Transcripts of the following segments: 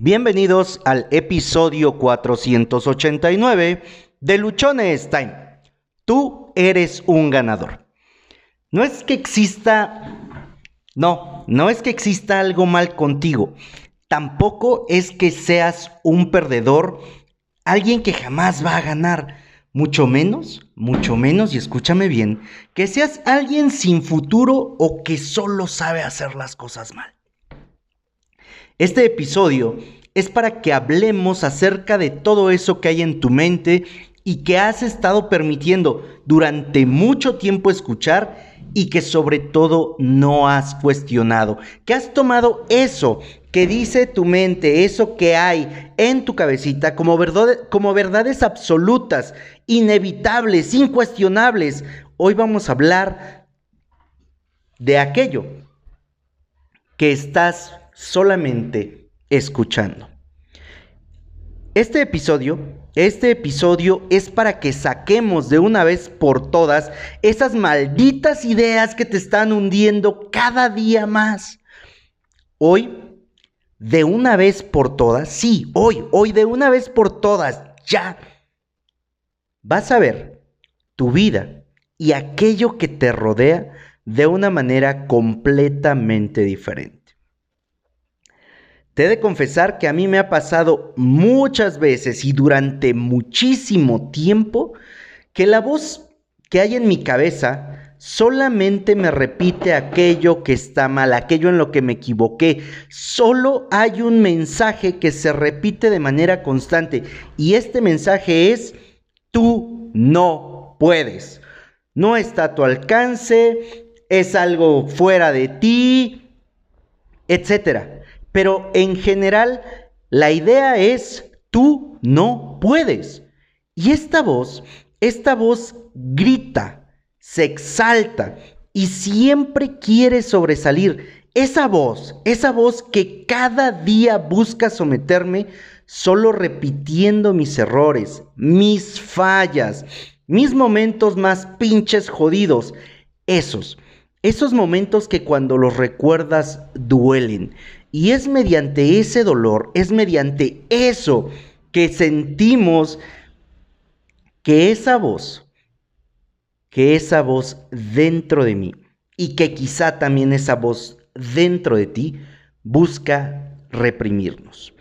Bienvenidos al episodio 489 de Luchones Time. Tú eres un ganador. No es que exista... No, no es que exista algo mal contigo. Tampoco es que seas un perdedor, alguien que jamás va a ganar. Mucho menos, mucho menos, y escúchame bien, que seas alguien sin futuro o que solo sabe hacer las cosas mal. Este episodio es para que hablemos acerca de todo eso que hay en tu mente y que has estado permitiendo durante mucho tiempo escuchar y que sobre todo no has cuestionado, que has tomado eso que dice tu mente, eso que hay en tu cabecita como, como verdades absolutas, inevitables, incuestionables. Hoy vamos a hablar de aquello que estás solamente escuchando. Este episodio, este episodio es para que saquemos de una vez por todas esas malditas ideas que te están hundiendo cada día más. Hoy de una vez por todas, sí, hoy, hoy de una vez por todas, ya, vas a ver tu vida y aquello que te rodea de una manera completamente diferente. Te he de confesar que a mí me ha pasado muchas veces y durante muchísimo tiempo que la voz que hay en mi cabeza solamente me repite aquello que está mal, aquello en lo que me equivoqué. Solo hay un mensaje que se repite de manera constante y este mensaje es, tú no puedes. No está a tu alcance, es algo fuera de ti, etc. Pero en general, la idea es, tú no puedes. Y esta voz, esta voz grita se exalta y siempre quiere sobresalir. Esa voz, esa voz que cada día busca someterme solo repitiendo mis errores, mis fallas, mis momentos más pinches jodidos. Esos, esos momentos que cuando los recuerdas duelen. Y es mediante ese dolor, es mediante eso que sentimos que esa voz que esa voz dentro de mí y que quizá también esa voz dentro de ti busca reprimirnos.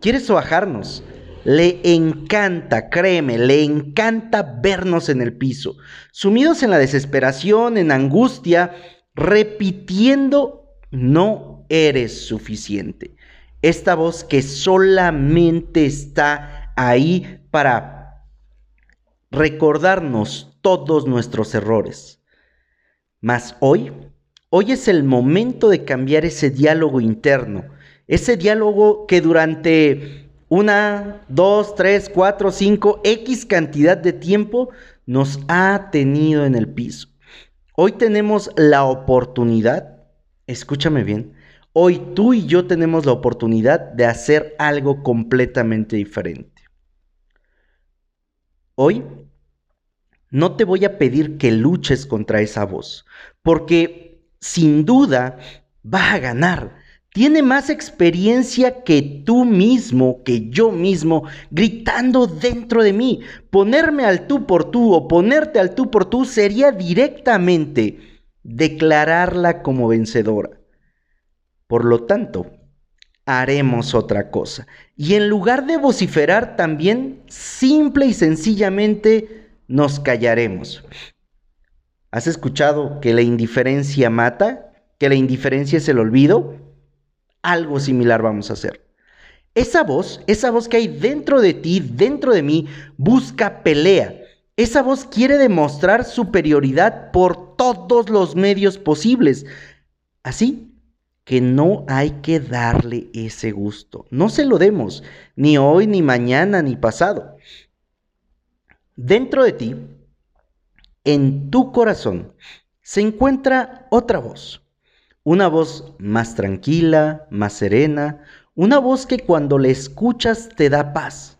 Quiere sobajarnos. Le encanta, créeme, le encanta vernos en el piso, sumidos en la desesperación, en angustia, repitiendo, no eres suficiente. Esta voz que solamente está ahí para recordarnos todos nuestros errores. Mas hoy, hoy es el momento de cambiar ese diálogo interno, ese diálogo que durante una, dos, tres, cuatro, cinco, X cantidad de tiempo nos ha tenido en el piso. Hoy tenemos la oportunidad, escúchame bien, hoy tú y yo tenemos la oportunidad de hacer algo completamente diferente. Hoy no te voy a pedir que luches contra esa voz, porque sin duda va a ganar. Tiene más experiencia que tú mismo, que yo mismo, gritando dentro de mí. Ponerme al tú por tú o ponerte al tú por tú sería directamente declararla como vencedora. Por lo tanto, haremos otra cosa. Y en lugar de vociferar también, simple y sencillamente, nos callaremos. ¿Has escuchado que la indiferencia mata? ¿Que la indiferencia es el olvido? Algo similar vamos a hacer. Esa voz, esa voz que hay dentro de ti, dentro de mí, busca pelea. Esa voz quiere demostrar superioridad por todos los medios posibles. Así que no hay que darle ese gusto. No se lo demos, ni hoy, ni mañana, ni pasado. Dentro de ti, en tu corazón, se encuentra otra voz. Una voz más tranquila, más serena, una voz que cuando le escuchas te da paz,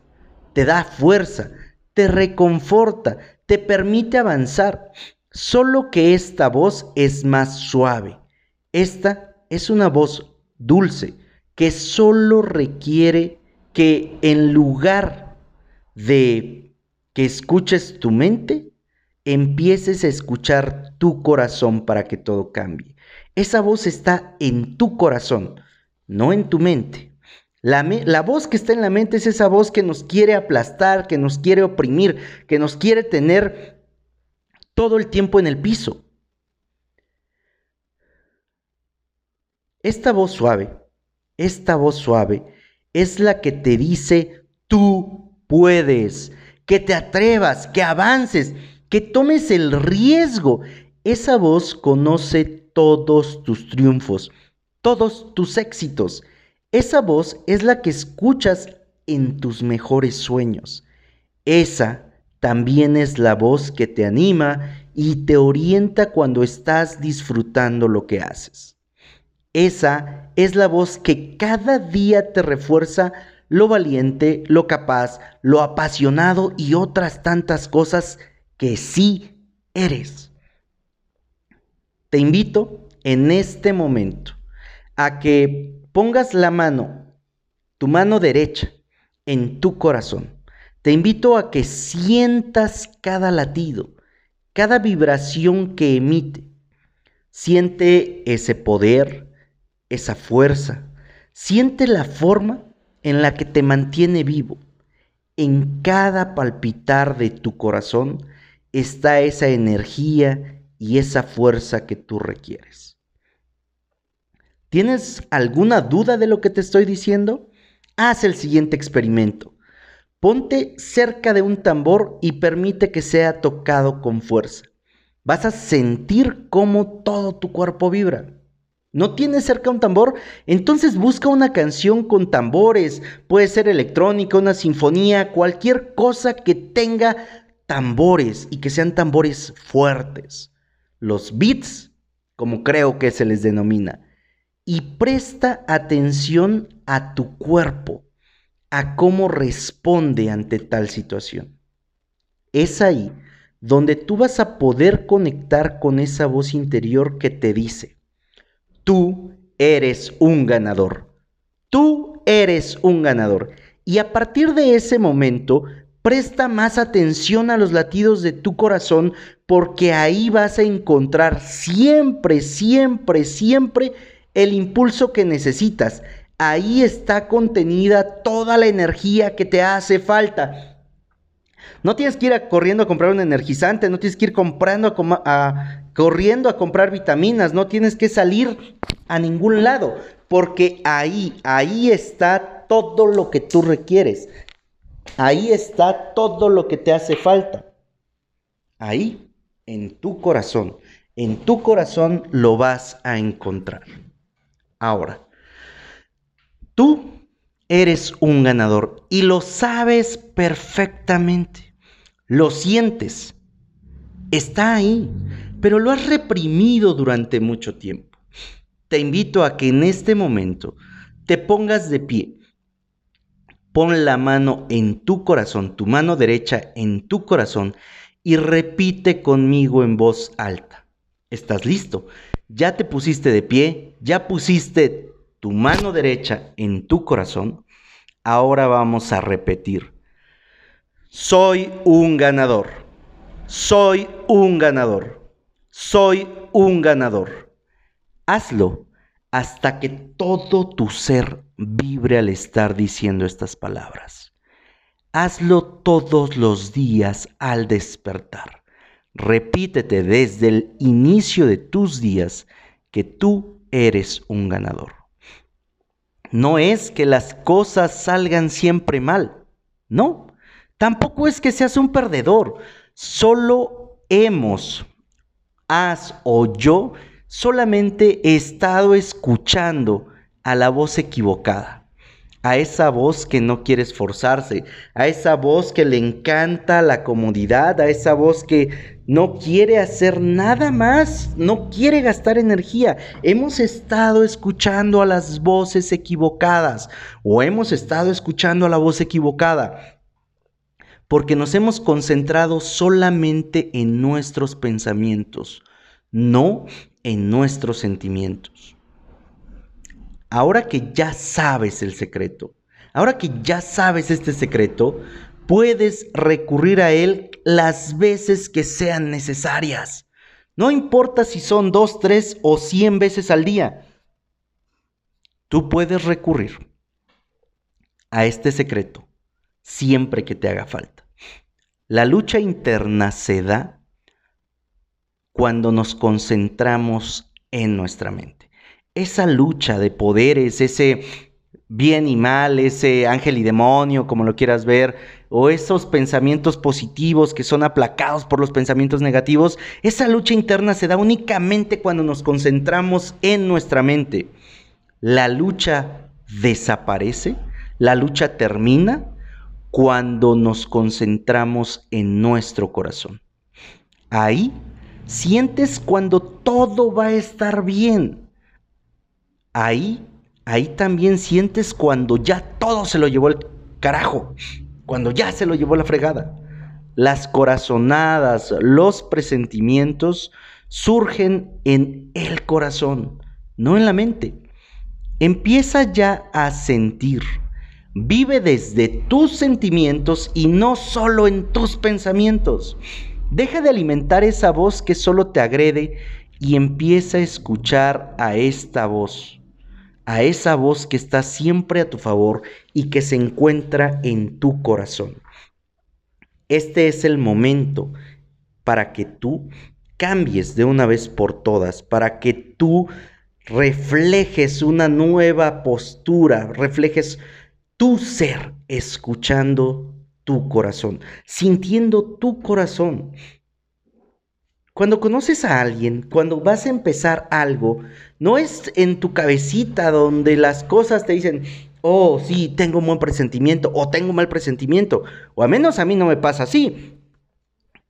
te da fuerza, te reconforta, te permite avanzar. Solo que esta voz es más suave. Esta es una voz dulce que solo requiere que en lugar de que escuches tu mente, empieces a escuchar tu corazón para que todo cambie. Esa voz está en tu corazón, no en tu mente. La, la, voz que está en la mente es esa voz que nos quiere aplastar, que nos quiere oprimir, que nos quiere tener todo el tiempo en el piso. Esta voz suave, esta voz suave es la que te dice, tú puedes, que te atrevas, que avances, que tomes el riesgo. Esa voz conoce todos tus triunfos, todos tus éxitos. Esa voz es la que escuchas en tus mejores sueños. Esa también es la voz que te anima y te orienta cuando estás disfrutando lo que haces. Esa es la voz que cada día te refuerza lo valiente, lo capaz, lo apasionado y otras tantas cosas que sí eres. Te invito en este momento a que pongas la mano, tu mano derecha, en tu corazón. Te invito a que sientas cada latido, cada vibración que emite. Siente ese poder, esa fuerza. Siente la forma en la que te mantiene vivo. En cada palpitar de tu corazón está esa energía y esa fuerza que tú requieres. ¿Tienes alguna duda de lo que te estoy diciendo? Haz el siguiente experimento. Ponte cerca de un tambor y permite que sea tocado con fuerza. Vas a sentir cómo todo tu cuerpo vibra. ¿No tienes cerca un tambor? Entonces busca una canción con tambores. Puede ser electrónica, una sinfonía, cualquier cosa que tenga tambores y que sean tambores fuertes. Los beats, como creo que se les denomina. Y presta atención a tu cuerpo, a cómo responde ante tal situación. Es ahí donde tú vas a poder conectar con esa voz interior que te dice, Tú eres un ganador. Tú eres un ganador. Y a partir de ese momento, presta más atención a los latidos de tu corazón porque ahí vas a encontrar siempre, siempre, siempre el impulso que necesitas. Ahí está contenida toda la energía que te hace falta. No tienes que ir corriendo a comprar un energizante, no tienes que ir comprando a, corriendo a comprar vitaminas, no tienes que salir a ningún lado, porque ahí, ahí está todo lo que tú requieres. Ahí está todo lo que te hace falta. Ahí, en tu corazón. En tu corazón lo vas a encontrar. Ahora, tú eres un ganador y lo sabes perfectamente. Lo sientes. Está ahí, pero lo has reprimido durante mucho tiempo. Te invito a que en este momento te pongas de pie. Pon la mano en tu corazón, tu mano derecha en tu corazón y repite conmigo en voz alta. ¿Estás listo? Ya te pusiste de pie, ya pusiste tu mano derecha en tu corazón. Ahora vamos a repetir. Soy un ganador. Soy un ganador. Soy un ganador. Hazlo hasta que todo tu ser vibre al estar diciendo estas palabras. Hazlo todos los días al despertar. Repítete desde el inicio de tus días que tú eres un ganador. No es que las cosas salgan siempre mal, no Tampoco es que seas un perdedor. Solo hemos, has o yo, solamente he estado escuchando a la voz equivocada. A esa voz que no quiere esforzarse, a esa voz que le encanta la comodidad, a esa voz que no quiere hacer nada más, no quiere gastar energía. Hemos estado escuchando a las voces equivocadas o hemos estado escuchando a la voz equivocada porque nos hemos concentrado solamente en nuestros pensamientos, no en nuestros sentimientos. ahora que ya sabes el secreto, ahora que ya sabes este secreto, puedes recurrir a él las veces que sean necesarias. No importa si son dos, tres o cien veces al día. Tú puedes recurrir a este secreto siempre que te haga falta. La lucha interna se da cuando nos concentramos en nuestra mente. Esa lucha de poderes, ese bien y mal, ese ángel y demonio, como lo quieras ver, o esos pensamientos positivos que son aplacados por los pensamientos negativos, esa lucha interna se da únicamente cuando nos concentramos en nuestra mente. La lucha desaparece, la lucha termina cuando nos concentramos en nuestro corazón. Ahí sientes cuando todo va a estar bien. Ahí, ahí también sientes cuando ya todo se lo llevó el carajo, cuando ya se lo llevó la fregada. Las corazonadas, los presentimientos surgen en el corazón, no en la mente. Empieza ya a sentir. Vive desde tus sentimientos y no solo en tus pensamientos. Deja de alimentar esa voz que solo te agrede y empieza a escuchar a esta voz, a esa voz que está siempre a tu favor y que se encuentra en tu corazón. Este es el momento para que tú cambies de una vez por todas, para que tú reflejes una nueva postura, reflejes tu ser escuchando tu corazón, sintiendo tu corazón. Cuando conoces a alguien, cuando vas a empezar algo, no es en tu cabecita donde las cosas te dicen, oh, sí, tengo un buen presentimiento o tengo un mal presentimiento, o a menos a mí no me pasa así.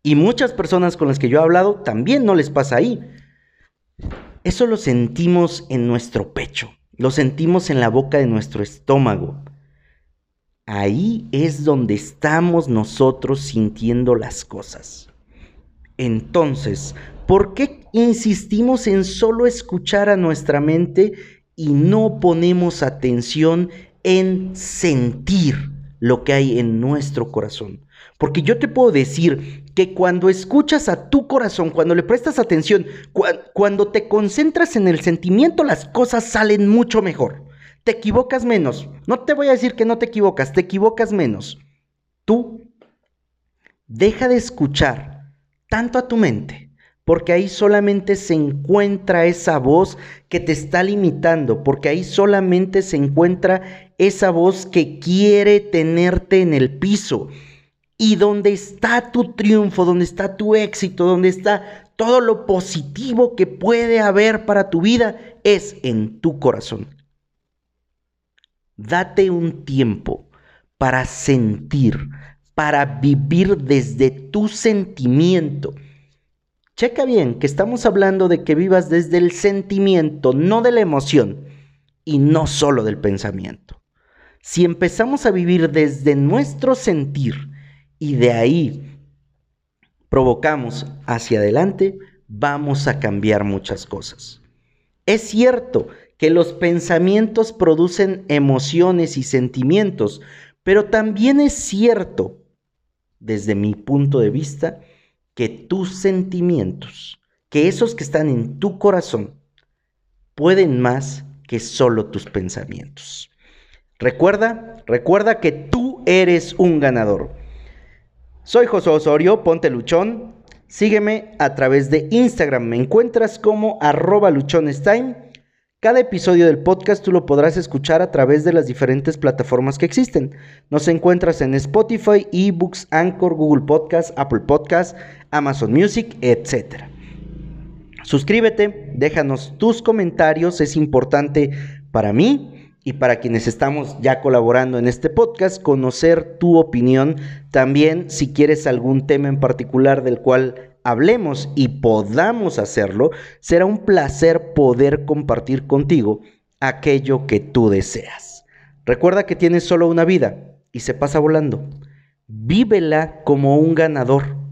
Y muchas personas con las que yo he hablado también no les pasa ahí. Eso lo sentimos en nuestro pecho, lo sentimos en la boca de nuestro estómago. Ahí es donde estamos nosotros sintiendo las cosas. Entonces, ¿por qué insistimos en solo escuchar a nuestra mente y no ponemos atención en sentir lo que hay en nuestro corazón? Porque yo te puedo decir que cuando escuchas a tu corazón, cuando le prestas atención, cuando te concentras en el sentimiento, las cosas salen mucho mejor te equivocas menos. No te voy a decir que no te equivocas, te equivocas menos. Tú deja de escuchar tanto a tu mente, porque ahí solamente se encuentra esa voz que te está limitando, porque ahí solamente se encuentra esa voz que quiere tenerte en el piso. Y donde está tu triunfo, donde está tu éxito, donde está todo lo positivo que puede haber para tu vida, es en tu corazón. Date un tiempo para sentir, para vivir desde tu sentimiento. Checa bien que estamos hablando de que vivas desde el sentimiento, no de la emoción y no solo del pensamiento. Si empezamos a vivir desde nuestro sentir y de ahí provocamos hacia adelante, vamos a cambiar muchas cosas. Es cierto que los pensamientos producen emociones y sentimientos, pero también es cierto, desde mi punto de vista, que tus sentimientos, que esos que están en tu corazón, pueden más que solo tus pensamientos. Recuerda, recuerda que tú eres un ganador. Soy José Osorio, ponte luchón. Sígueme a través de Instagram. Me encuentras como arroba luchonestime cada episodio del podcast tú lo podrás escuchar a través de las diferentes plataformas que existen. Nos encuentras en Spotify, eBooks, Anchor, Google Podcast, Apple Podcast, Amazon Music, etc. Suscríbete, déjanos tus comentarios, es importante para mí y para quienes estamos ya colaborando en este podcast, conocer tu opinión. También si quieres algún tema en particular del cual hablemos y podamos hacerlo, será un placer poder compartir contigo aquello que tú deseas. Recuerda que tienes solo una vida y se pasa volando. Vívela como un ganador